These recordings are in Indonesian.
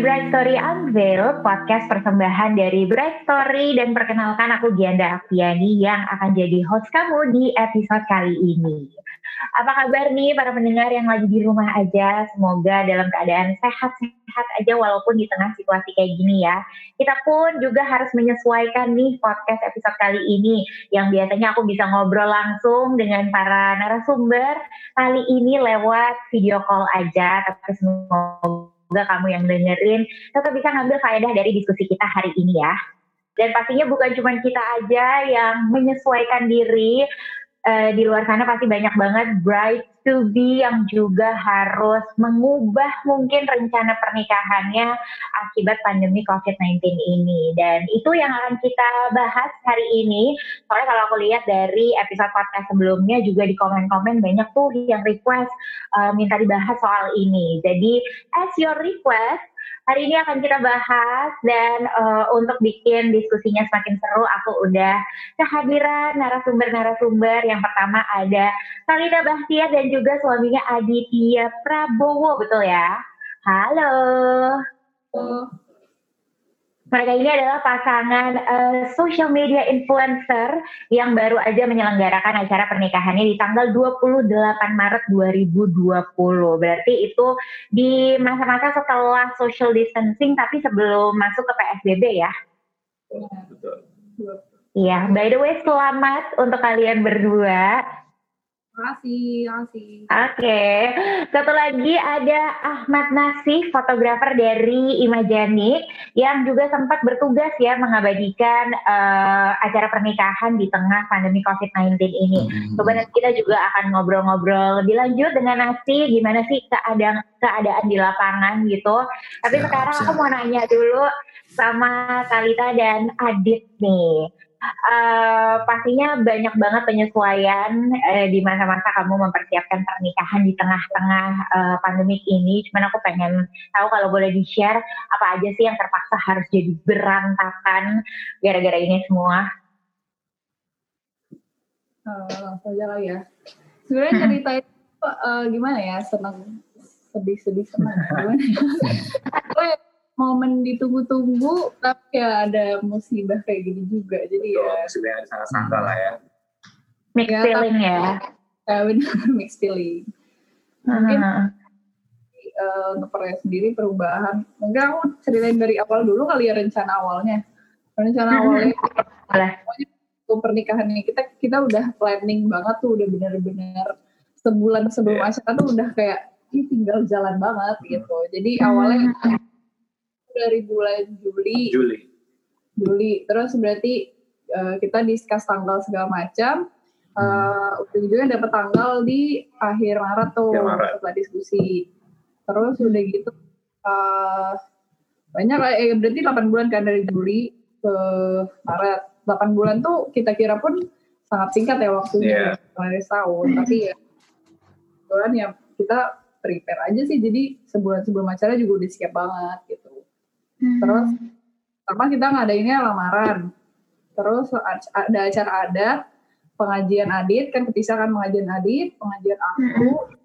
Bright Story Unveil, podcast persembahan dari Bright Story dan perkenalkan aku Gianda Afiani yang akan jadi host kamu di episode kali ini. Apa kabar nih para pendengar yang lagi di rumah aja? Semoga dalam keadaan sehat-sehat aja walaupun di tengah situasi kayak gini ya. Kita pun juga harus menyesuaikan nih podcast episode kali ini yang biasanya aku bisa ngobrol langsung dengan para narasumber. Kali ini lewat video call aja, tapi semoga semoga kamu yang dengerin tetap bisa ngambil faedah dari diskusi kita hari ini ya. Dan pastinya bukan cuma kita aja yang menyesuaikan diri, uh, di luar sana pasti banyak banget bright to be yang juga harus mengubah mungkin rencana pernikahannya akibat pandemi COVID-19 ini. Dan itu yang akan kita bahas hari ini. Soalnya kalau aku lihat dari episode podcast sebelumnya juga di komen-komen banyak tuh yang request uh, minta dibahas soal ini. Jadi as your request, Hari ini akan kita bahas dan uh, untuk bikin diskusinya semakin seru, aku udah kehadiran narasumber-narasumber. Yang pertama ada Kalida Bahtiar dan juga suaminya Aditya Prabowo, betul ya? Halo. Halo. Mereka ini adalah pasangan uh, social media influencer yang baru aja menyelenggarakan acara pernikahannya di tanggal 28 Maret 2020. Berarti itu di masa-masa setelah social distancing tapi sebelum masuk ke PSBB ya. Iya, by the way selamat untuk kalian berdua kasih, kasih. Oke, okay. satu lagi ada Ahmad Nasih, fotografer dari Imajani yang juga sempat bertugas ya mengabadikan uh, acara pernikahan di tengah pandemi COVID-19 ini. Hmm. Coba kita juga akan ngobrol-ngobrol lebih lanjut dengan Nasih, gimana sih keadaan keadaan di lapangan gitu. Tapi siap, sekarang siap. aku mau nanya dulu sama Kalita dan Adit nih uh, pastinya banyak banget penyesuaian uh, di masa-masa kamu mempersiapkan pernikahan di tengah-tengah uh, pandemik ini. Cuman aku pengen tahu kalau boleh di-share apa aja sih yang terpaksa harus jadi berantakan gara-gara ini semua. Uh, langsung aja lah ya. Sebenarnya cerita itu uh, gimana ya? Senang, sedih-sedih senang. Gimana ya? momen ditunggu-tunggu tapi ya ada musibah kayak gini juga jadi Betul, ya. musibah yang sangat sangka lah ya. Mixed ya, feeling ya. Ya benar mixed feeling. Mungkin uh-huh. uh, untuk Korea sendiri perubahan. Mungkin aku ceritain dari awal dulu kali ya rencana awalnya. Rencana awalnya boleh. pernikahan ini kita kita udah planning banget tuh udah bener-bener sebulan sebelum yeah. acara tuh udah kayak ini tinggal jalan banget gitu. Jadi awalnya dari bulan Juli. Juli. Juli. Terus berarti uh, kita diskus tanggal segala macam. Uh, ujung-ujungnya dapat tanggal di akhir Maret tuh ya, Maret. setelah diskusi. Terus udah gitu uh, banyak eh berarti 8 bulan kan dari Juli ke Maret. 8 bulan tuh kita kira pun sangat singkat ya waktunya yeah. dari tahun tapi ya kebetulan ya kita prepare aja sih jadi sebulan sebelum acara juga udah siap banget gitu Terus sama kita ngadainnya lamaran. Terus ada acara adat, pengajian adit, kan kepisah kan pengajian adit, pengajian aku. Hmm.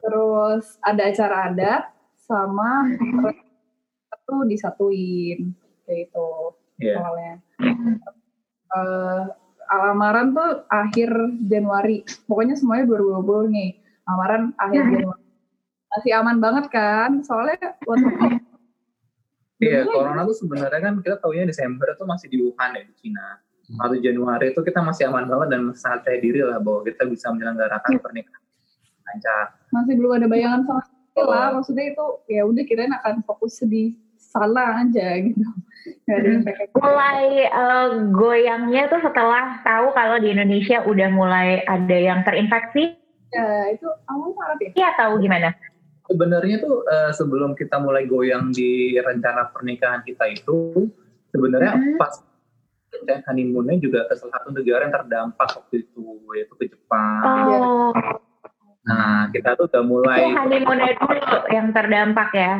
Terus ada acara adat sama itu disatuin kayak itu yeah. soalnya. Uh, lamaran tuh akhir Januari. Pokoknya semuanya 2020 nih. Lamaran akhir hmm. Januari. Masih aman banget kan? Soalnya waktu Iya, corona tuh sebenarnya kan kita tahunya Desember itu masih di Wuhan ya di Cina. Lalu hmm. Januari itu kita masih aman banget dan sangat percaya diri lah bahwa kita bisa menyelenggarakan iya. pernikahan lancar. Masih belum ada bayangan sama sekali oh. lah. Maksudnya itu ya udah kirain akan fokus di salah aja gitu. Hmm. Mulai uh, goyangnya tuh setelah tahu kalau di Indonesia udah mulai ada yang terinfeksi. Ya itu awal Maret ya? Iya tahu gimana? Sebenarnya tuh uh, sebelum kita mulai goyang di rencana pernikahan kita itu sebenarnya mm-hmm. pas dan honeymoonnya juga ke salah satu negara yang terdampak waktu itu yaitu ke Jepang. Oh. Nah kita tuh udah mulai. Oh, honeymoonnya itu yang terdampak ya.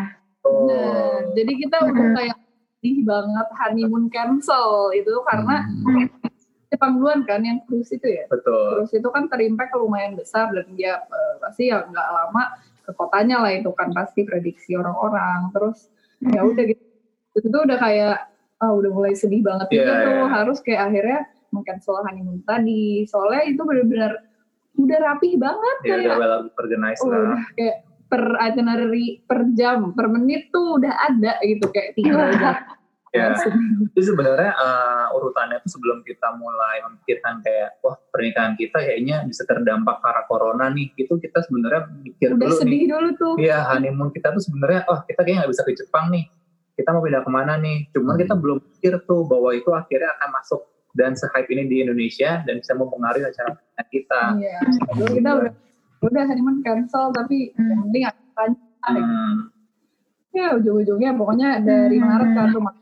Oh. Nah, jadi kita udah kayak sedih banget honeymoon cancel itu karena hmm. Jepang duluan kan yang cruise itu ya. Betul. Cruise itu kan terimpact lumayan besar dan dia uh, pasti ya nggak lama ke kotanya lah itu kan pasti prediksi orang-orang. Terus ya udah gitu. Itu tuh udah kayak ah oh, udah mulai sedih banget yeah, gitu yeah. harus kayak akhirnya mengcancel honeymoon tadi. Soalnya itu benar-benar udah rapih banget yeah, kayak udah well organized oh, lah. kayak per itinerary per jam per menit tuh udah ada gitu. Kayak tinggal ya itu sebenarnya uh, urutannya itu sebelum kita mulai memikirkan kayak wah pernikahan kita kayaknya bisa terdampak karena corona nih itu kita sebenarnya mikir Udah dulu sedih nih dulu tuh. Iya honeymoon kita tuh sebenarnya oh kita kayaknya nggak bisa ke Jepang nih. Kita mau pindah ke mana nih? Cuman hmm. kita belum pikir tuh bahwa itu akhirnya akan masuk dan se-hype ini di Indonesia dan bisa mempengaruhi acara kita. Iya. Lalu kita udah udah honeymoon cancel tapi hmm. yang penting akan hmm. ya ujung-ujungnya pokoknya dari Maret kan rumah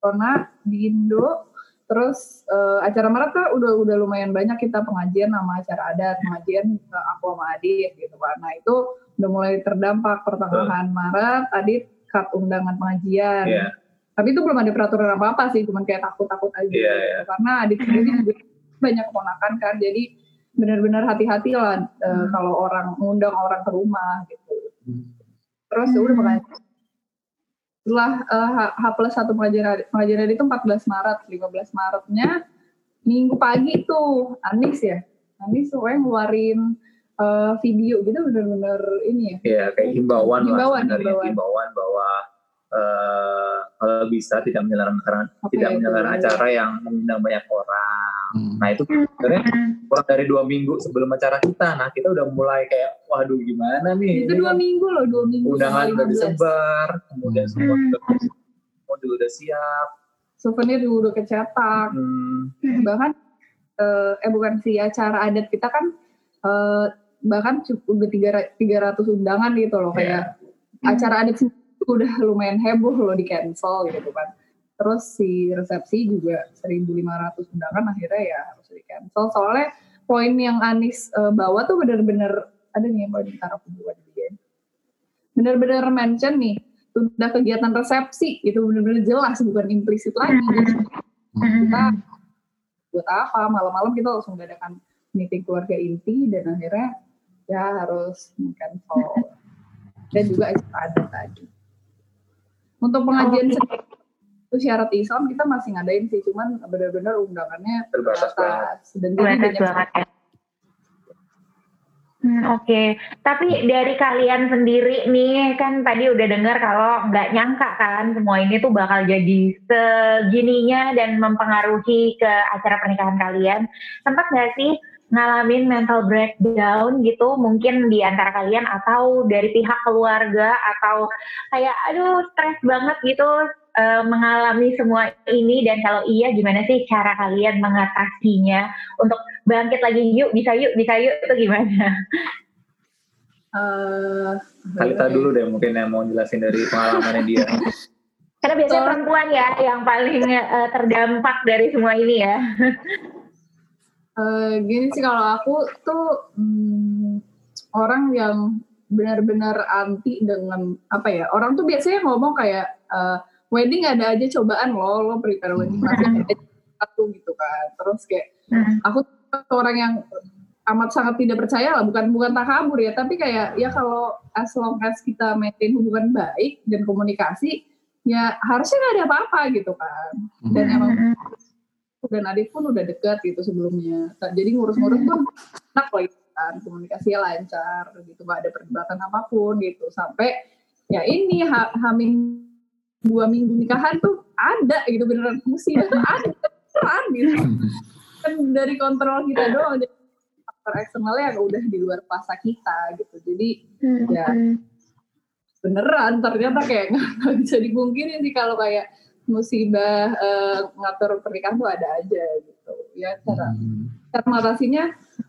corona di Indo terus uh, acara Maret kan udah udah lumayan banyak kita pengajian nama acara adat pengajian uh, aku sama Adit gitu kan nah itu udah mulai terdampak pertengahan uh. Maret Adit cut undangan pengajian yeah. tapi itu belum ada peraturan apa apa sih cuman kayak takut takut aja yeah, gitu. yeah. karena Adit sendiri juga banyak keponakan kan jadi benar-benar hati-hati lah uh, hmm. kalau orang ngundang orang ke rumah gitu hmm. terus ya udah makanya setelah uh, H, plus satu pengajaran pengajaran itu 14 Maret 15 Maretnya minggu pagi tuh Anis ya Anis pokoknya ngeluarin uh, video gitu bener-bener ini ya iya kayak himbauan, himbauan lah himbauan. himbauan bahwa uh, kalau bisa tidak menyelenggarakan okay, tidak menyelenggarakan acara yang mengundang banyak orang. Hmm. Nah itu sebenarnya kurang dari dua minggu sebelum acara kita. Nah kita udah mulai kayak, waduh gimana nih? Itu dua minggu loh, dua minggu. Undangan udah disebar, kemudian hmm. semua modul udah siap. Souvenir juga udah kecetak. Hmm. Bahkan uh, eh bukan sih acara adat kita kan uh, bahkan cukup udah tiga ratus undangan gitu loh yeah. kayak acara adat udah lumayan heboh loh di cancel gitu kan. Terus si resepsi juga 1.500 undangan akhirnya ya harus di cancel. Soalnya poin yang Anis uh, bawa tuh bener-bener ada nih yang mau ditaruh buat dia. Bener-bener mention nih udah kegiatan resepsi itu bener-bener jelas bukan implisit lagi. Jadi kita buat apa malam-malam kita langsung mengadakan meeting keluarga inti dan akhirnya ya harus cancel dan juga ada tadi. Untuk pengajian oh, itu syarat Islam kita masih ngadain sih, cuman benar-benar undangannya terbatas dan banyak banget ya. Hmm, Oke, okay. tapi dari kalian sendiri nih kan tadi udah dengar kalau nggak nyangka kan semua ini tuh bakal jadi segininya dan mempengaruhi ke acara pernikahan kalian. Sempat nggak sih ngalamin mental breakdown gitu mungkin di antara kalian atau dari pihak keluarga atau kayak aduh stres banget gitu uh, mengalami semua ini dan kalau iya gimana sih cara kalian mengatasinya untuk bangkit lagi yuk bisa yuk bisa yuk itu gimana? Uh, Kalita dulu deh mungkin yang mau jelasin dari pengalamannya dia. Karena biasanya perempuan ya yang paling uh, terdampak dari semua ini ya. Uh, gini sih kalau aku tuh hmm, orang yang benar-benar anti dengan apa ya orang tuh biasanya ngomong kayak uh, wedding ada aja cobaan loh lo prepare wedding pasti ada satu gitu kan terus kayak hmm. aku tuh orang yang amat sangat tidak percaya lah bukan bukan tak kabur ya tapi kayak ya kalau as long as kita maintain hubungan baik dan komunikasi ya harusnya nggak ada apa-apa gitu kan dan hmm. emang dan Adit pun udah dekat gitu sebelumnya. Jadi ngurus-ngurus pun enak lah gitu kan, komunikasinya lancar gitu, gak ada perdebatan apa pun gitu. Sampai ya ini ha hamil dua minggu nikahan tuh ada gitu beneran musibah tuh ada beneran gitu. Kan dari kontrol kita doang. Jadi faktor eksternalnya yang udah di luar kuasa kita gitu. Jadi hmm. ya beneran ternyata kayak nggak bisa dipungkiri sih kalau kayak musibah uh, ngatur pernikahan tuh ada aja gitu. Ya cara hmm. cara mengatasinya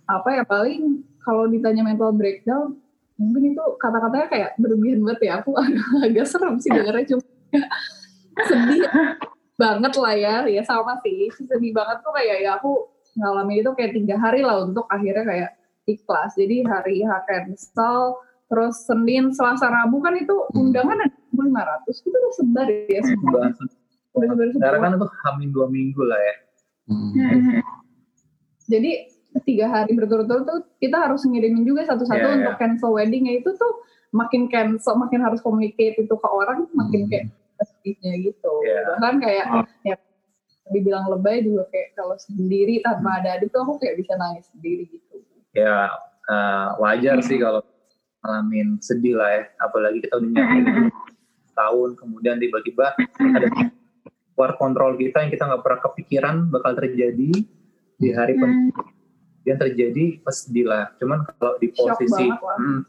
apa ya paling kalau ditanya mental breakdown mungkin itu kata-katanya kayak berlebihan banget ya. Aku agak, agak serem sih dengarnya cuma sedih banget lah ya. Ya sama sih. Sedih banget tuh kayak ya aku ngalamin itu kayak tiga hari lah untuk akhirnya kayak ikhlas. Jadi hari H cancel terus Senin Selasa Rabu kan itu hmm. undangan ada 500 itu udah sebar ya semua sekarang kan itu hamil dua minggu lah ya. Hmm. Jadi tiga hari berturut-turut tuh kita harus ngirimin juga satu-satu yeah, untuk yeah. cancel weddingnya itu tuh makin cancel makin harus communicate itu ke orang makin kayak sedihnya gitu yeah. bahkan kayak oh. ya dibilang lebay juga kayak kalau sendiri tanpa ada adik tuh aku kayak bisa nangis sendiri gitu ya uh, wajar sih kalau ngalamin sedih lah ya apalagi kita udah nyaman tahun kemudian tiba-tiba ada luar kontrol kita yang kita nggak pernah kepikiran bakal terjadi di hari hmm. yang terjadi pas sedih lah cuman kalau di posisi hmm,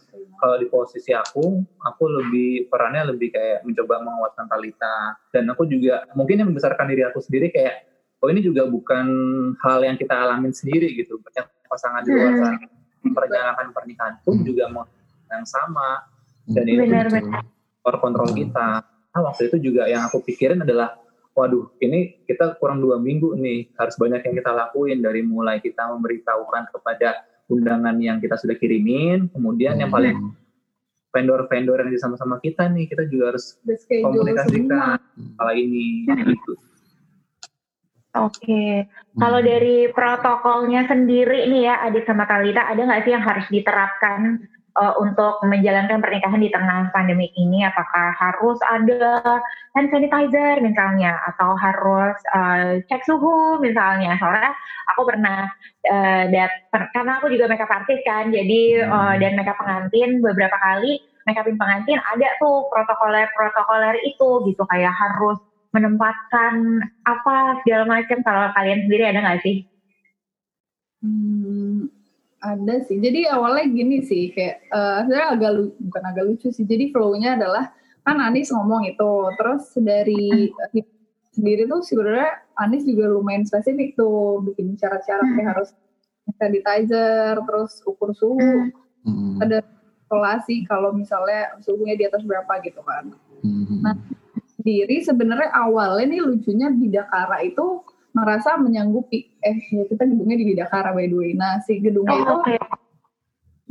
kalau di posisi aku aku lebih perannya lebih kayak mencoba menguatkan Talita dan aku juga mungkin yang membesarkan diri aku sendiri kayak oh ini juga bukan hal yang kita alamin sendiri gitu banyak pasangan di luar sana hmm. perjalanan pernikahan pun hmm. juga mau yang sama dan ini benar, benar. kontrol kita nah, waktu itu juga yang aku pikirin adalah waduh ini kita kurang dua minggu nih harus banyak yang kita lakuin dari mulai kita memberitahukan kepada undangan yang kita sudah kirimin kemudian hmm. yang paling vendor-vendor yang sama-sama kita nih kita juga harus komunikasikan hal ini gitu. Oke, okay. hmm. kalau dari protokolnya sendiri nih ya, Adik sama Kalita, ada nggak sih yang harus diterapkan uh, untuk menjalankan pernikahan di tengah pandemi ini? Apakah harus ada hand sanitizer misalnya, atau harus uh, cek suhu misalnya? Soalnya aku pernah uh, dat karena aku juga makeup artist kan, jadi hmm. uh, dan makeup pengantin beberapa kali makeupin pengantin ada tuh protokoler-protokoler itu gitu kayak harus menempatkan apa segala macam kalau kalian sendiri ada nggak sih? Hmm, ada sih. Jadi awalnya gini sih kayak uh, sebenarnya agak bukan agak lucu sih. Jadi flow-nya adalah kan Anis ngomong itu, terus dari hmm. sendiri tuh sebenarnya Anis juga lumayan spesifik tuh bikin cara-cara kayak hmm. harus sanitizer, terus ukur suhu, hmm. ada isolasi kalau misalnya suhunya di atas berapa gitu kan. Hmm. Nah sendiri sebenarnya awalnya nih lucunya Bidakara itu merasa menyanggupi. Eh ya kita gedungnya di Bidakara by the way. Nah si gedungnya oh, itu okay.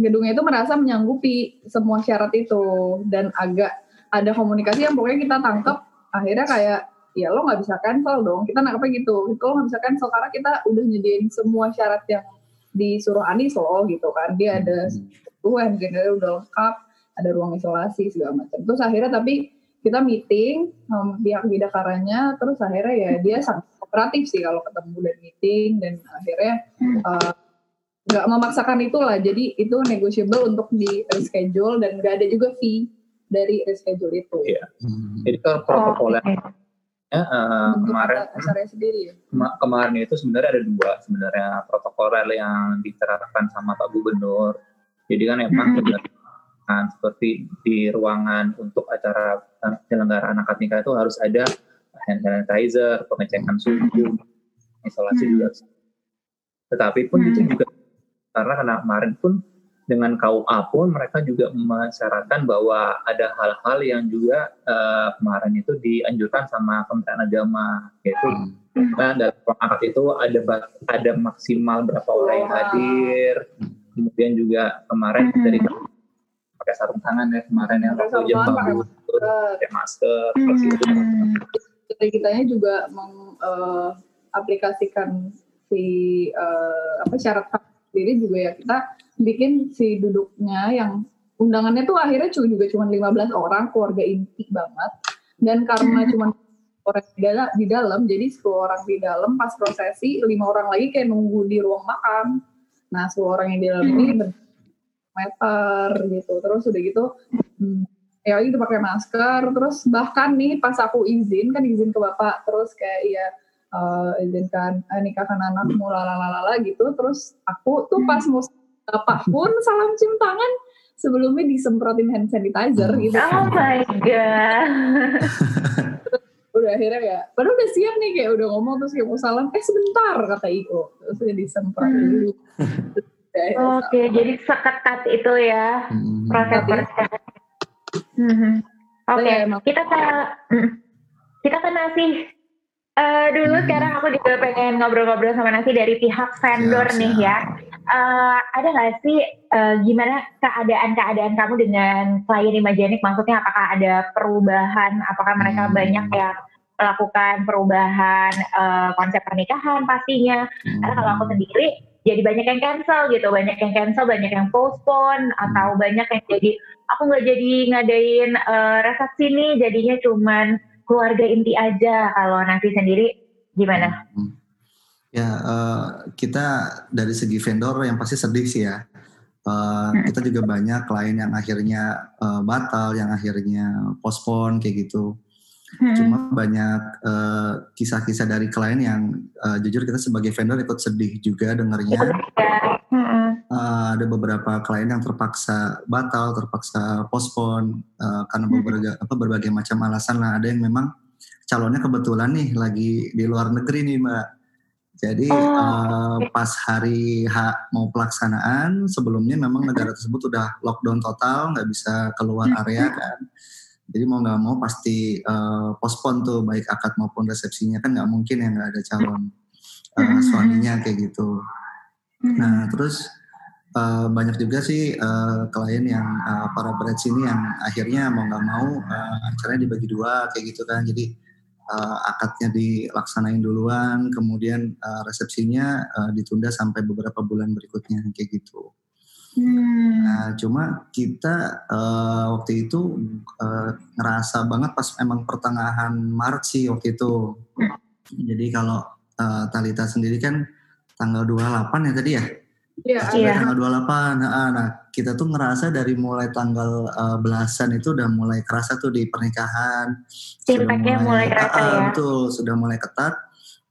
gedungnya itu merasa menyanggupi semua syarat itu. Dan agak ada komunikasi yang pokoknya kita tangkap akhirnya kayak ya lo nggak bisa cancel dong. Kita nangkepnya gitu. Itu lo nggak bisa cancel karena kita udah nyediain semua syarat yang disuruh Anis lo gitu kan. Dia ada Tuhan general udah lengkap ada ruang isolasi segala macam. Terus akhirnya tapi kita meeting um, pihak bidakaranya terus akhirnya ya dia sangat kooperatif sih kalau ketemu dan meeting dan akhirnya uh, nggak memaksakan itulah jadi itu negotiable untuk di reschedule dan nggak ada juga fee dari reschedule itu. Iya. Hmm. Jadi kalau protokolnya oh, okay. Ya, uh, kemarin sendiri ya? kemarin itu sebenarnya ada dua sebenarnya protokoler yang diterapkan sama Pak Gubernur. Jadi kan emang hmm seperti di ruangan untuk acara penyelenggaraan akad nikah itu harus ada hand sanitizer, pengecekan suhu, isolasi hmm. juga. Tetapi pun hmm. itu juga karena karena kemarin pun dengan KUA pun mereka juga mensyaratkan bahwa ada hal-hal yang juga uh, kemarin itu dianjurkan sama Kementerian Agama yaitu hmm. nah dalam akad itu ada ada maksimal berapa orang yang hadir kemudian juga kemarin hmm. dari pakai sarung tangan ya kemarin yang waktu jam pakai masker, pakai masker hmm. terus itu dari kitanya juga mengaplikasikan uh, si uh, apa syarat sendiri juga ya. Kita bikin si duduknya yang undangannya tuh akhirnya juga cuma 15 orang keluarga inti banget. Dan karena cuma orang di dalam, di dalam jadi 10 orang di dalam pas prosesi lima orang lagi kayak nunggu di ruang makan. Nah 10 orang yang di dalam ini meter gitu. Terus udah gitu hmm, ya itu pakai masker. Terus bahkan nih pas aku izin kan izin ke bapak terus kayak ya uh, izinkan uh, nikahkan anakmu lalalala gitu. Terus aku tuh pas mau bapak pun salam cium tangan sebelumnya disemprotin hand sanitizer gitu. Oh my god. Udah akhirnya ya padahal udah siap nih kayak udah ngomong terus kayak mau salam eh sebentar kata Iko. Terus dia disemprot. Dulu Oke, okay, jadi seketat itu ya hmm. proses proses. Hmm. Oke, okay. kita ke mm, kita ke nasi uh, dulu. Hmm. Sekarang aku juga pengen ngobrol-ngobrol sama nasi dari pihak vendor siap, nih siap. ya. Uh, ada nggak sih uh, gimana keadaan-keadaan kamu dengan klien Imagenik? Maksudnya apakah ada perubahan? Apakah mereka hmm. banyak yang melakukan perubahan uh, konsep pernikahan pastinya? Hmm. Karena kalau aku sendiri jadi banyak yang cancel gitu, banyak yang cancel, banyak yang postpone atau hmm. banyak yang jadi aku nggak jadi ngadain uh, resepsi nih, jadinya cuman keluarga inti aja. Kalau nanti sendiri gimana? Hmm. Ya uh, kita dari segi vendor yang pasti sedih sih ya. Uh, kita juga banyak klien yang akhirnya uh, batal, yang akhirnya postpone kayak gitu. Hmm. Cuma banyak uh, kisah-kisah dari klien yang uh, jujur kita sebagai vendor ikut sedih juga dengarnya. Hmm. Uh, ada beberapa klien yang terpaksa batal, terpaksa postpone uh, karena berbagai, apa, berbagai macam alasan lah. Ada yang memang calonnya kebetulan nih lagi di luar negeri nih mbak. Jadi oh. uh, pas hari H mau pelaksanaan sebelumnya memang negara tersebut udah lockdown total, nggak bisa keluar area kan. Jadi mau nggak mau pasti uh, postpone tuh baik akad maupun resepsinya kan nggak mungkin ya nggak ada calon uh, suaminya kayak gitu. Nah terus uh, banyak juga sih uh, klien yang uh, para brides ini yang akhirnya mau nggak mau uh, acaranya dibagi dua kayak gitu kan. Jadi uh, akadnya dilaksanain duluan, kemudian uh, resepsinya uh, ditunda sampai beberapa bulan berikutnya kayak gitu. Hmm. Nah, cuma kita uh, waktu itu uh, ngerasa banget pas emang pertengahan Maret sih waktu itu. Hmm. Jadi kalau uh, Talita sendiri kan tanggal 28 ya tadi ya? Iya. Yeah. Tanggal 28. Nah, nah, kita tuh ngerasa dari mulai tanggal uh, belasan itu udah mulai kerasa tuh di pernikahan. Impactnya mulai, mulai kerasa uh, ya? Betul, sudah mulai ketat.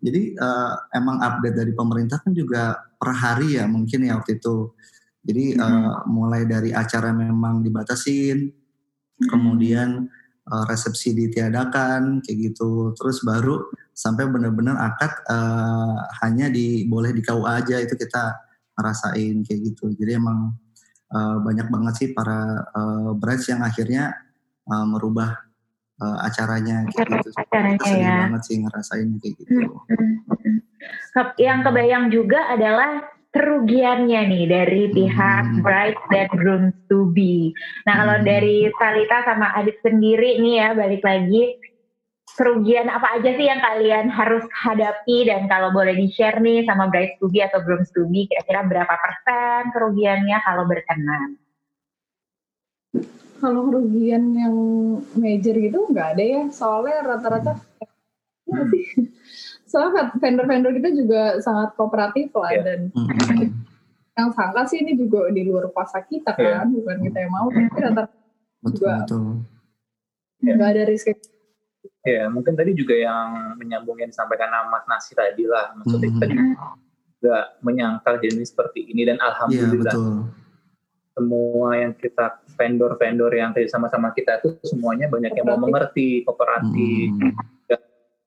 Jadi uh, emang update dari pemerintah kan juga per hari ya mungkin ya waktu itu jadi hmm. uh, mulai dari acara memang dibatasin, hmm. kemudian uh, resepsi ditiadakan kayak gitu. Terus baru sampai benar-benar akad uh, hanya di boleh di KUA aja itu kita ngerasain kayak gitu. Jadi emang uh, banyak banget sih para uh, brides yang akhirnya uh, merubah uh, acaranya kayak gitu. Acaranya ya. banget sih ngerasain kayak gitu. Hmm. Yang kebayang juga adalah kerugiannya nih dari pihak hmm. bride dan groom to be. Nah kalau hmm. dari Talita sama Adit sendiri nih ya balik lagi kerugian apa aja sih yang kalian harus hadapi dan kalau boleh di share nih sama bride to be atau groom to be kira-kira berapa persen kerugiannya kalau berkenan? Kalau kerugian yang major gitu nggak ada ya soalnya rata-rata hmm soalnya vendor-vendor kita juga sangat kooperatif lah yeah. dan mm-hmm. yang sangka sih ini juga di luar kuasa kita iya. kan yeah. bukan kita yang mau tapi rata juga nggak ada risk ya mungkin tadi juga yang menyambung yang disampaikan Mas Nasi tadi lah maksudnya mm-hmm. kita juga menyangkal jenis seperti ini dan alhamdulillah yeah, semua yang kita vendor-vendor yang tadi sama-sama kita itu semuanya banyak yang mau mengerti kooperatif mm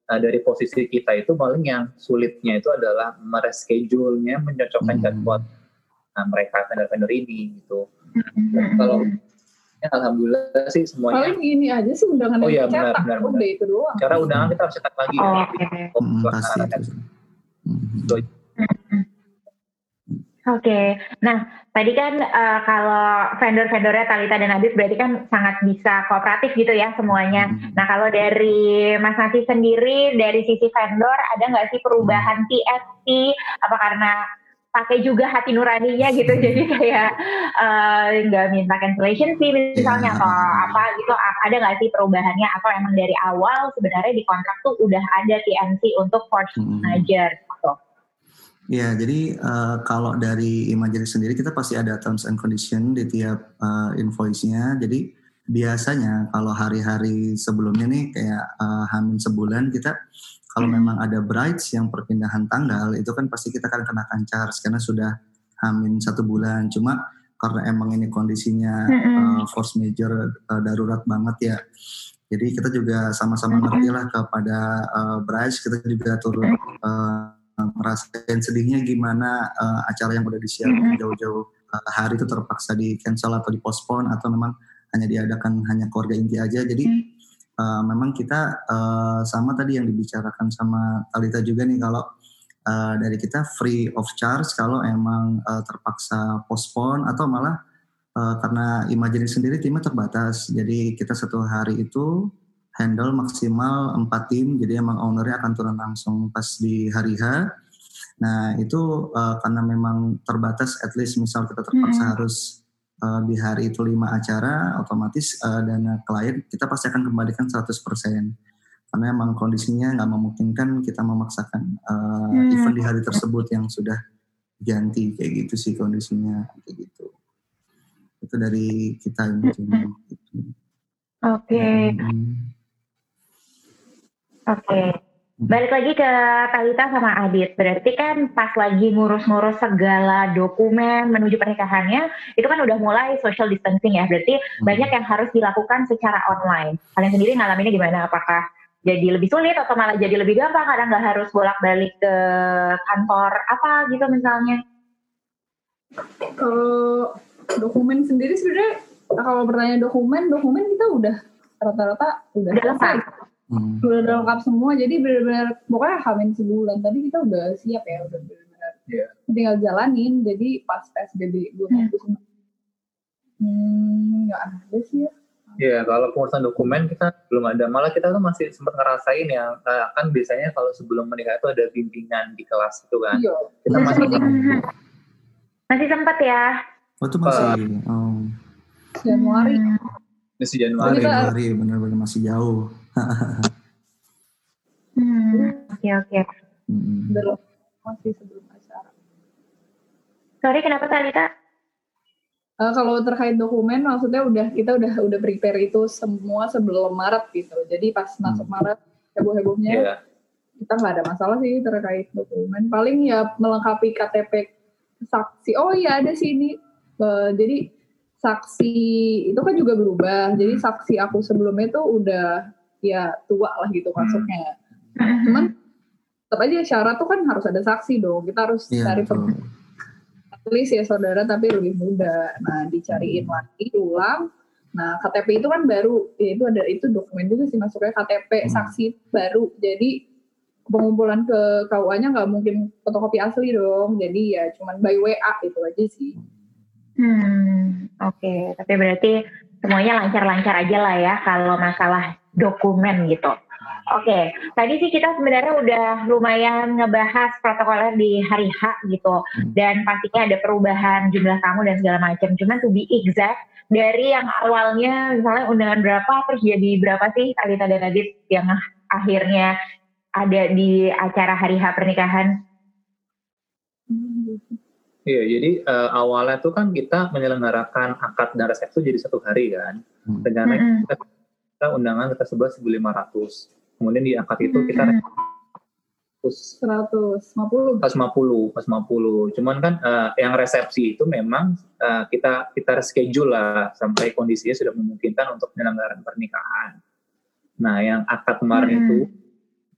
Nah, dari posisi kita itu paling yang sulitnya itu adalah mereschedule-nya, mencocokkan hmm. jadwal nah, mereka vendor-vendor ini gitu. Hmm. Kalau ya, alhamdulillah sih semuanya. Paling ini aja sih undangan oh, yang iya, benar, benar, udah itu doang. Cara undangan kita harus cetak lagi. Oh, kan, okay. hmm, pasti. Hmm. Oke, okay. nah tadi kan uh, kalau vendor-vendornya Talita dan Adit berarti kan sangat bisa kooperatif gitu ya semuanya. Hmm. Nah kalau dari Mas Nasi sendiri dari sisi vendor ada nggak sih perubahan TSP? Apa karena pakai juga hati nuraninya gitu jadi kayak eh, nggak uh, minta cancellation fee misalnya yeah. atau apa gitu ada nggak sih perubahannya atau emang dari awal sebenarnya di kontrak tuh udah ada TNC untuk force hmm. manager. Ya, jadi uh, kalau dari Imagery sendiri kita pasti ada terms and condition di tiap uh, invoice-nya. Jadi biasanya kalau hari-hari sebelumnya nih kayak uh, hamin sebulan kita kalau hmm. memang ada brides yang perpindahan tanggal itu kan pasti kita akan kenakan charge karena sudah hamin satu bulan. Cuma karena emang ini kondisinya uh, force major uh, darurat banget ya. Jadi kita juga sama-sama ngerti lah kepada uh, brides kita juga turut uh, ngerasain sedihnya gimana uh, acara yang udah disiapkan mm -hmm. jauh-jauh uh, hari itu terpaksa di cancel atau dipospon atau memang hanya diadakan hanya keluarga inti aja jadi mm -hmm. uh, memang kita uh, sama tadi yang dibicarakan sama Talita juga nih kalau uh, dari kita free of charge kalau emang uh, terpaksa pospon atau malah uh, karena imajinasi sendiri timnya terbatas jadi kita satu hari itu handle maksimal empat tim jadi emang ownernya akan turun langsung pas di hari H Nah itu uh, karena memang terbatas, at least misal kita terpaksa hmm. harus uh, di hari itu lima acara, otomatis uh, dana klien kita pasti akan kembalikan 100%. Karena emang kondisinya nggak memungkinkan kita memaksakan uh, hmm. event di hari tersebut yang sudah ganti kayak gitu sih kondisinya kayak gitu. Itu dari kita. Gitu. Oke. Okay. Hmm. Oke. Okay. Balik lagi ke Talita sama Adit. Berarti kan pas lagi ngurus-ngurus segala dokumen menuju pernikahannya, itu kan udah mulai social distancing ya. Berarti hmm. banyak yang harus dilakukan secara online. Kalian sendiri ngalaminnya gimana? Apakah jadi lebih sulit atau malah jadi lebih gampang? Kadang nggak harus bolak-balik ke kantor apa gitu misalnya? Kalau dokumen sendiri sebenarnya kalau bertanya dokumen, dokumen kita udah rata-rata udah, udah lengkap hmm. udah lengkap semua jadi benar-benar pokoknya hamil sebulan tadi kita udah siap ya udah benar-benar yeah. tinggal jalanin jadi pas psbb gue hmm. hmm nggak ada sih ya Iya, kalau pengurusan dokumen kita belum ada. Malah kita tuh masih sempat ngerasain uh, kan biasanya kalau sebelum menikah itu ada bimbingan di kelas itu kan. Iya. Kita masih masih, masih sempat ya. Oh, itu masih. Uh, oh. Januari. Masih Januari. Januari, benar-benar masih jauh hmm, oke oke. Belum masih sebelum acara. Sorry kenapa Talita? Uh, kalau terkait dokumen maksudnya udah kita udah udah prepare itu semua sebelum Maret gitu. Jadi pas hmm. masuk Maret heboh-hebohnya yeah. kita nggak ada masalah sih terkait dokumen. Paling ya melengkapi KTP saksi. Oh iya ada sih ini. Uh, jadi saksi itu kan juga berubah. Jadi saksi aku sebelumnya itu udah ya tua lah gitu hmm. masuknya. Hmm. Cuman tetap aja syarat tuh kan harus ada saksi dong. Kita harus ya, cari tulis ya saudara tapi lebih muda. Nah dicariin hmm. lagi ulang. Nah KTP itu kan baru, ya itu ada itu dokumen juga sih masuknya KTP hmm. saksi baru. Jadi pengumpulan ke KUA-nya nggak mungkin fotokopi asli dong. Jadi ya cuman by WA itu aja sih. Hmm, oke. Okay. Tapi berarti semuanya lancar-lancar aja lah ya kalau masalah dokumen gitu. Oke, okay. tadi sih kita sebenarnya udah lumayan ngebahas protokoler di hari H gitu, hmm. dan pastinya ada perubahan jumlah tamu dan segala macam. Cuman to be exact, dari yang awalnya misalnya undangan berapa, terus jadi berapa sih Alita dan Adit yang akhirnya ada di acara hari H pernikahan? Iya, jadi uh, awalnya tuh kan kita menyelenggarakan akad dan resepsi jadi satu hari kan. Hmm. Rencananya kita kita undangan kita sebelah 1.500 kemudian di akad itu kita hmm. 150 150 150 cuman kan uh, yang resepsi itu memang uh, kita kita reschedule lah sampai kondisinya sudah memungkinkan untuk penyelenggaraan pernikahan. Nah yang akad kemarin hmm. itu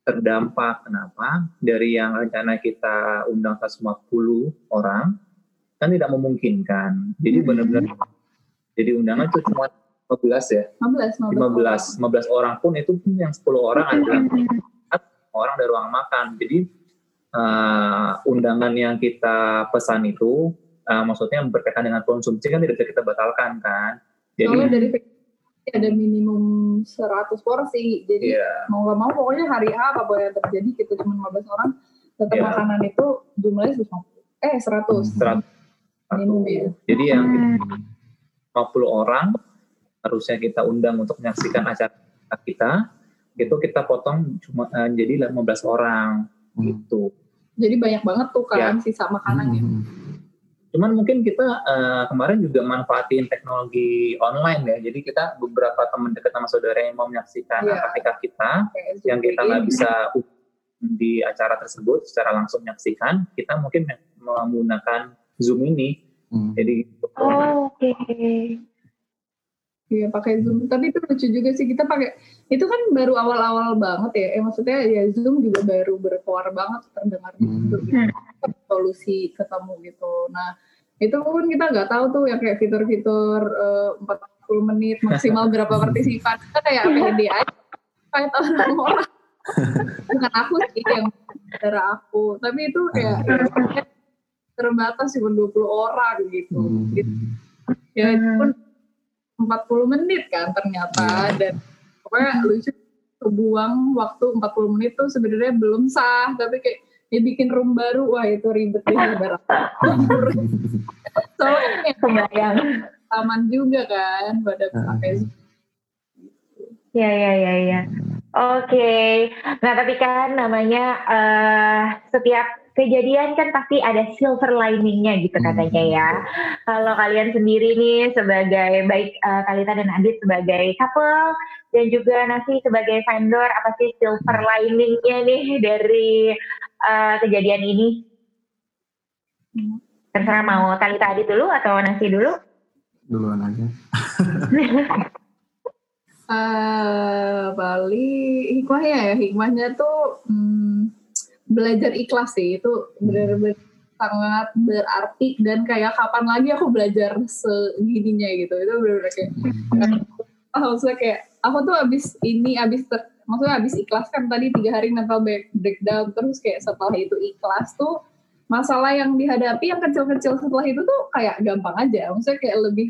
terdampak. Kenapa? Dari yang rencana kita undang 150 orang kan tidak memungkinkan. Jadi hmm. benar-benar jadi undangan itu cuma 15 ya? 15, 15. 15, 15 orang pun itu pun yang 10 orang adalah orang dari ruang makan. Jadi uh, undangan yang kita pesan itu uh, maksudnya berkaitan dengan konsumsi kan tidak bisa kita batalkan kan. Jadi Soalnya dari ada minimum 100 porsi. Jadi yeah. mau gak mau pokoknya hari A apa yang terjadi kita cuma 15 orang tetap yeah. makanan itu jumlahnya 150. Eh 100. 100. Minimum ya. Jadi yang hmm. 50 orang harusnya kita undang untuk menyaksikan acara kita itu kita potong cuma uh, jadi 15 orang hmm. gitu. Jadi banyak banget tuh kan ya. sisa makanannya. Hmm. Cuman mungkin kita uh, kemarin juga manfaatin teknologi online ya. Jadi kita beberapa teman dekat sama saudara yang mau menyaksikan ya. kita okay, yang kita nggak bisa di acara tersebut secara langsung menyaksikan, kita mungkin menggunakan Zoom ini. Hmm. Jadi oh, oke. Okay. Iya pakai Zoom. Tapi itu lucu juga sih kita pakai itu kan baru awal-awal banget ya. Eh maksudnya ya Zoom juga baru berkuar banget terdengar hmm. gitu. Solusi ketemu gitu. Nah itu pun kita nggak tahu tuh ya kayak fitur-fitur uh, 40 menit maksimal berapa partisipan. Kita kayak pede aja. Kayak tahu orang. Bukan aku sih yang darah aku. Tapi itu kayak ya, terbatas cuma 20 orang gitu. Hmm. gitu. Ya itu pun 40 menit kan ternyata. Yeah. dan pokoknya lucu kebuang waktu 40 menit tuh sebenarnya belum sah tapi kayak ya bikin room baru wah itu ribet deh ibarat. Soalnya kebayang. taman juga kan pada pakai ya ya ya ya oke. Okay. nah tapi kan namanya uh, setiap kejadian kan pasti ada silver liningnya gitu hmm. katanya ya. Kalau kalian sendiri nih sebagai baik uh, Kalita dan Adit sebagai couple dan juga Nasi sebagai vendor apa sih silver liningnya nih dari uh, kejadian ini? Terserah mau Kalita Adit dulu atau Nasi dulu? Duluan aja. uh, Bali hikmahnya ya hikmahnya tuh hmm, belajar ikhlas sih itu benar-benar sangat berarti dan kayak kapan lagi aku belajar segininya gitu. Itu benar-benar kayak hmm. maksudnya kayak aku tuh abis ini abis ter, maksudnya abis ikhlas kan tadi tiga hari mental breakdown terus kayak setelah itu ikhlas tuh masalah yang dihadapi yang kecil-kecil setelah itu tuh kayak gampang aja. Maksudnya kayak lebih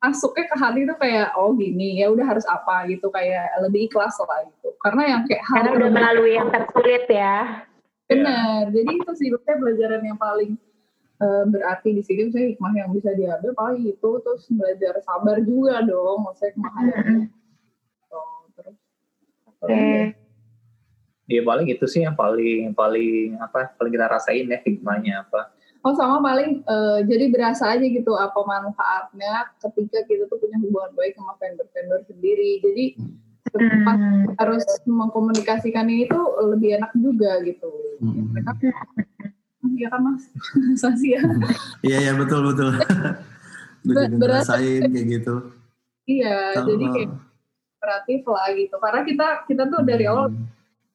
masuknya ke hati tuh kayak oh gini ya udah harus apa gitu kayak lebih ikhlas lah gitu. Karena yang kayak hal karena udah melalui yang tersulit ya. Benar jadi itu sih saya pelajaran yang paling uh, berarti di sini saya hikmah yang bisa diambil paling itu terus belajar sabar juga dong maksudnya menghadapi oh, terus oke okay. ya paling itu sih yang paling paling apa paling kita rasain ya hikmahnya apa Oh sama paling uh, jadi berasa aja gitu apa manfaatnya ketika kita tuh punya hubungan baik sama vendor-vendor sendiri. Jadi hmm. harus mengkomunikasikan ini tuh lebih enak juga gitu. Hmm. Mereka Iya kan mas, Sasi ya. Iya iya betul betul. Berasain kayak gitu. Iya, jadi kayak kreatif lah gitu. Karena kita kita tuh dari awal hmm.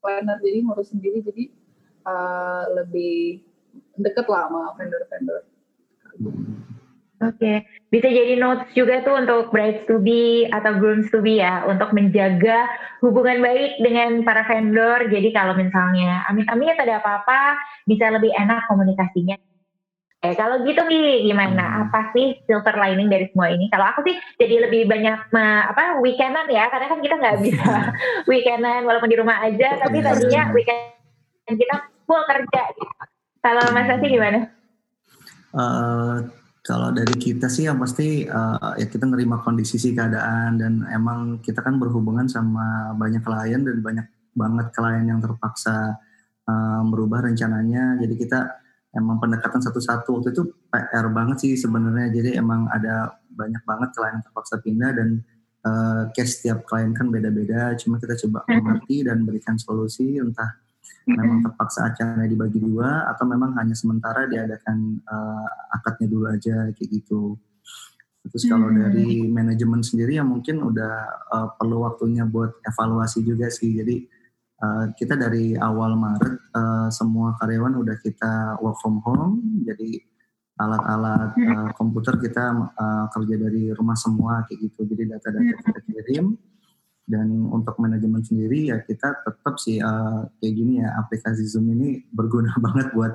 planner jadi ngurus sendiri jadi uh, lebih deket lah sama vendor-vendor. Oke, okay. bisa jadi notes juga tuh untuk brides to be atau grooms to be ya, untuk menjaga hubungan baik dengan para vendor. Jadi kalau misalnya amit-amit ada apa-apa, bisa lebih enak komunikasinya. Eh, kalau gitu nih gimana? Hmm. Apa sih silver lining dari semua ini? Kalau aku sih jadi lebih banyak apa weekendan ya, karena kan kita nggak bisa weekendan walaupun di rumah aja, tapi iya. tadinya weekend kita full kerja. Gitu. Kalau Mas Asi gimana? Uh, kalau dari kita sih yang pasti uh, ya kita nerima kondisi sih keadaan dan emang kita kan berhubungan sama banyak klien dan banyak banget klien yang terpaksa uh, merubah rencananya. Jadi kita emang pendekatan satu-satu waktu itu PR banget sih sebenarnya. Jadi emang ada banyak banget klien yang terpaksa pindah dan uh, case setiap klien kan beda-beda. Cuma kita coba hmm. mengerti dan berikan solusi entah memang terpaksa acaranya dibagi dua atau memang hanya sementara diadakan uh, akadnya dulu aja kayak gitu. Terus kalau hmm. dari manajemen sendiri ya mungkin udah uh, perlu waktunya buat evaluasi juga sih. Jadi uh, kita dari awal Maret uh, semua karyawan udah kita work from home. Jadi alat-alat uh, komputer kita uh, kerja dari rumah semua kayak gitu. Jadi data-data kita kirim dan untuk manajemen sendiri ya kita tetap sih uh, kayak gini ya aplikasi Zoom ini berguna banget buat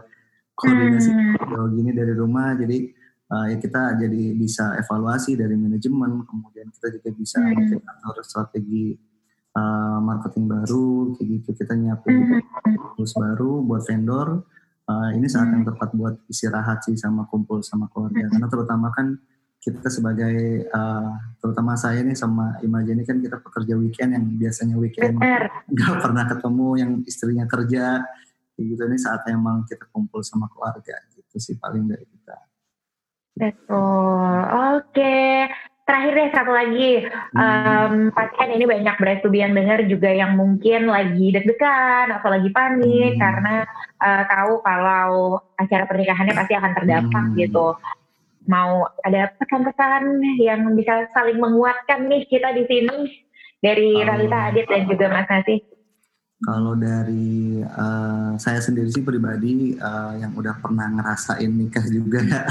koordinasi hmm. gini dari rumah jadi uh, ya kita jadi bisa evaluasi dari manajemen kemudian kita juga bisa hmm. atur strategi uh, marketing baru kayak gitu kita nyiapin hmm. terus baru buat vendor uh, ini saat yang hmm. tepat buat istirahat sih sama kumpul sama keluarga karena terutama kan kita sebagai uh, terutama saya nih sama Imaja ini kan kita pekerja weekend yang biasanya weekend nggak pernah ketemu yang istrinya kerja gitu ini saat emang kita kumpul sama keluarga gitu sih paling dari kita. Betul. Oke. Terakhir deh satu lagi, hmm. um, pasti kan ini banyak berarti yang dengar juga yang mungkin lagi deg-degan atau lagi panik hmm. karena uh, tahu kalau acara pernikahannya pasti akan terdampak hmm. gitu mau ada pesan-pesan yang bisa saling menguatkan nih kita di sini dari Ralita Adit dan juga Mas Nasi? Kalau dari uh, saya sendiri sih pribadi uh, yang udah pernah ngerasain nikah juga ya.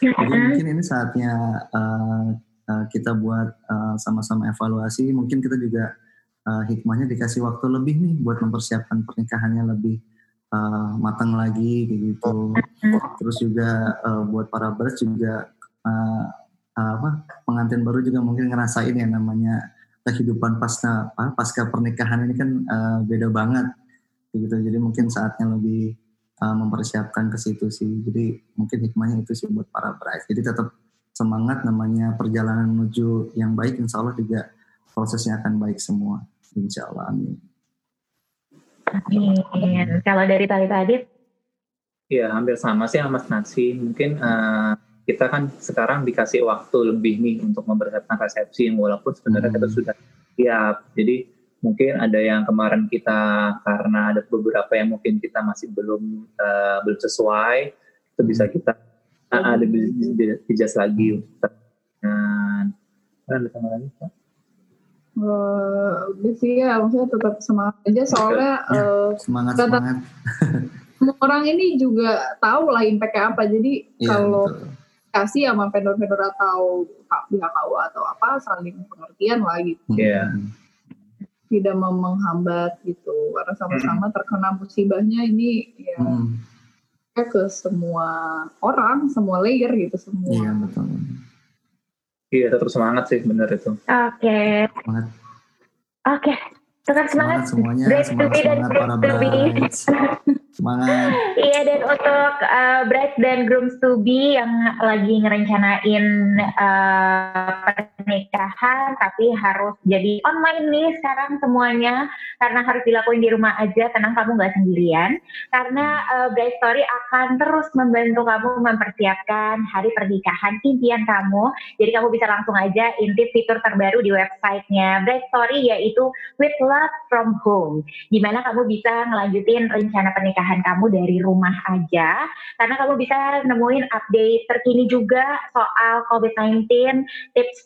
Jadi mungkin ini saatnya uh, uh, kita buat sama sama-sama evaluasi. Mungkin kita juga uh, hikmahnya dikasih waktu lebih nih buat mempersiapkan pernikahannya lebih uh, matang lagi kayak gitu. Terus juga uh, buat para bers juga uh, apa pengantin baru juga mungkin ngerasain ya namanya kehidupan pasca pasca pernikahan ini kan uh, beda banget. gitu. Jadi mungkin saatnya lebih uh, mempersiapkan ke situ sih. Jadi mungkin hikmahnya itu sih buat para bride jadi tetap semangat namanya perjalanan menuju yang baik insya Allah juga prosesnya akan baik semua. Insya Allah amin Amin. Kalau dari tadi tadi? Ya hampir sama sih sama Mas Nasi. Mungkin uh, kita kan sekarang dikasih waktu lebih nih untuk mempersiapkan resepsi walaupun sebenarnya hmm. kita sudah siap. Jadi mungkin ada yang kemarin kita karena ada beberapa yang mungkin kita masih belum uh, belum sesuai itu bisa hmm. kita uh, ada dijas lagi untuk dan ada lagi Pak? Uh, sih ya maksudnya tetap semangat aja soalnya uh, semangat semangat semua orang ini juga tahu lah impactnya apa jadi ya, kalau kasih sama vendor-vendor atau pihak KUA atau apa saling pengertian lah gitu yeah. tidak menghambat gitu karena sama-sama hmm. terkena musibahnya ini ya hmm. ke semua orang semua layer gitu semua iya betul Iya, tetap semangat sih, benar itu. Oke. Okay. Semangat. Oke, okay. tetap semangat. Semangat semuanya, semangat, semangat para brides. Semangat. Iya dan untuk uh, brides dan grooms to be yang lagi ngerencanain uh, pernikahan tapi harus jadi online nih sekarang semuanya. Karena harus dilakuin di rumah aja tenang kamu nggak sendirian. Karena uh, Bright Story akan terus membantu kamu mempersiapkan hari pernikahan impian kamu. Jadi kamu bisa langsung aja intip fitur terbaru di websitenya Bright Story yaitu With Love From Home. Di mana kamu bisa ngelanjutin rencana pernikahan kamu dari rumah aja. Karena kamu bisa nemuin update terkini juga soal COVID-19, tips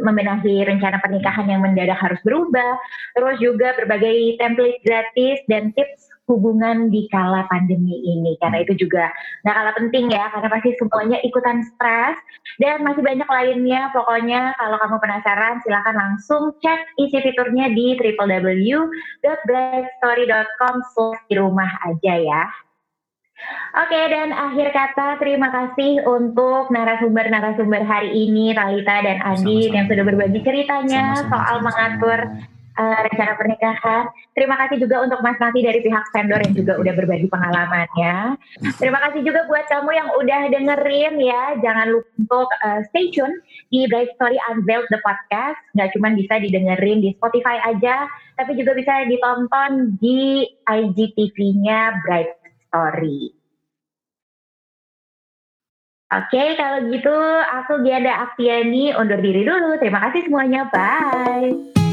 membenahi rencana pernikahan yang mendadak harus berubah, terus juga berbagai template gratis dan tips hubungan di kala pandemi ini. Karena itu juga nggak kalah penting ya karena pasti semuanya ikutan stres. Dan masih banyak lainnya pokoknya kalau kamu penasaran silahkan langsung cek isi fiturnya di www.blackstory.com di rumah aja ya Oke dan akhir kata terima kasih untuk narasumber-narasumber hari ini Talita dan Adi yang sudah berbagi ceritanya Sama-sama. soal mengatur uh, rencana pernikahan. Terima kasih juga untuk Mas Nati dari pihak vendor yang juga udah berbagi pengalamannya. Terima kasih juga buat kamu yang udah dengerin ya. Jangan lupa untuk uh, stay tune di Bright Story Unveiled the podcast. Nggak cuma bisa didengerin di Spotify aja, tapi juga bisa ditonton di IGTV-nya Bright Story. Oke, okay, kalau gitu aku Giada Aktiani undur diri dulu. Terima kasih semuanya. Bye.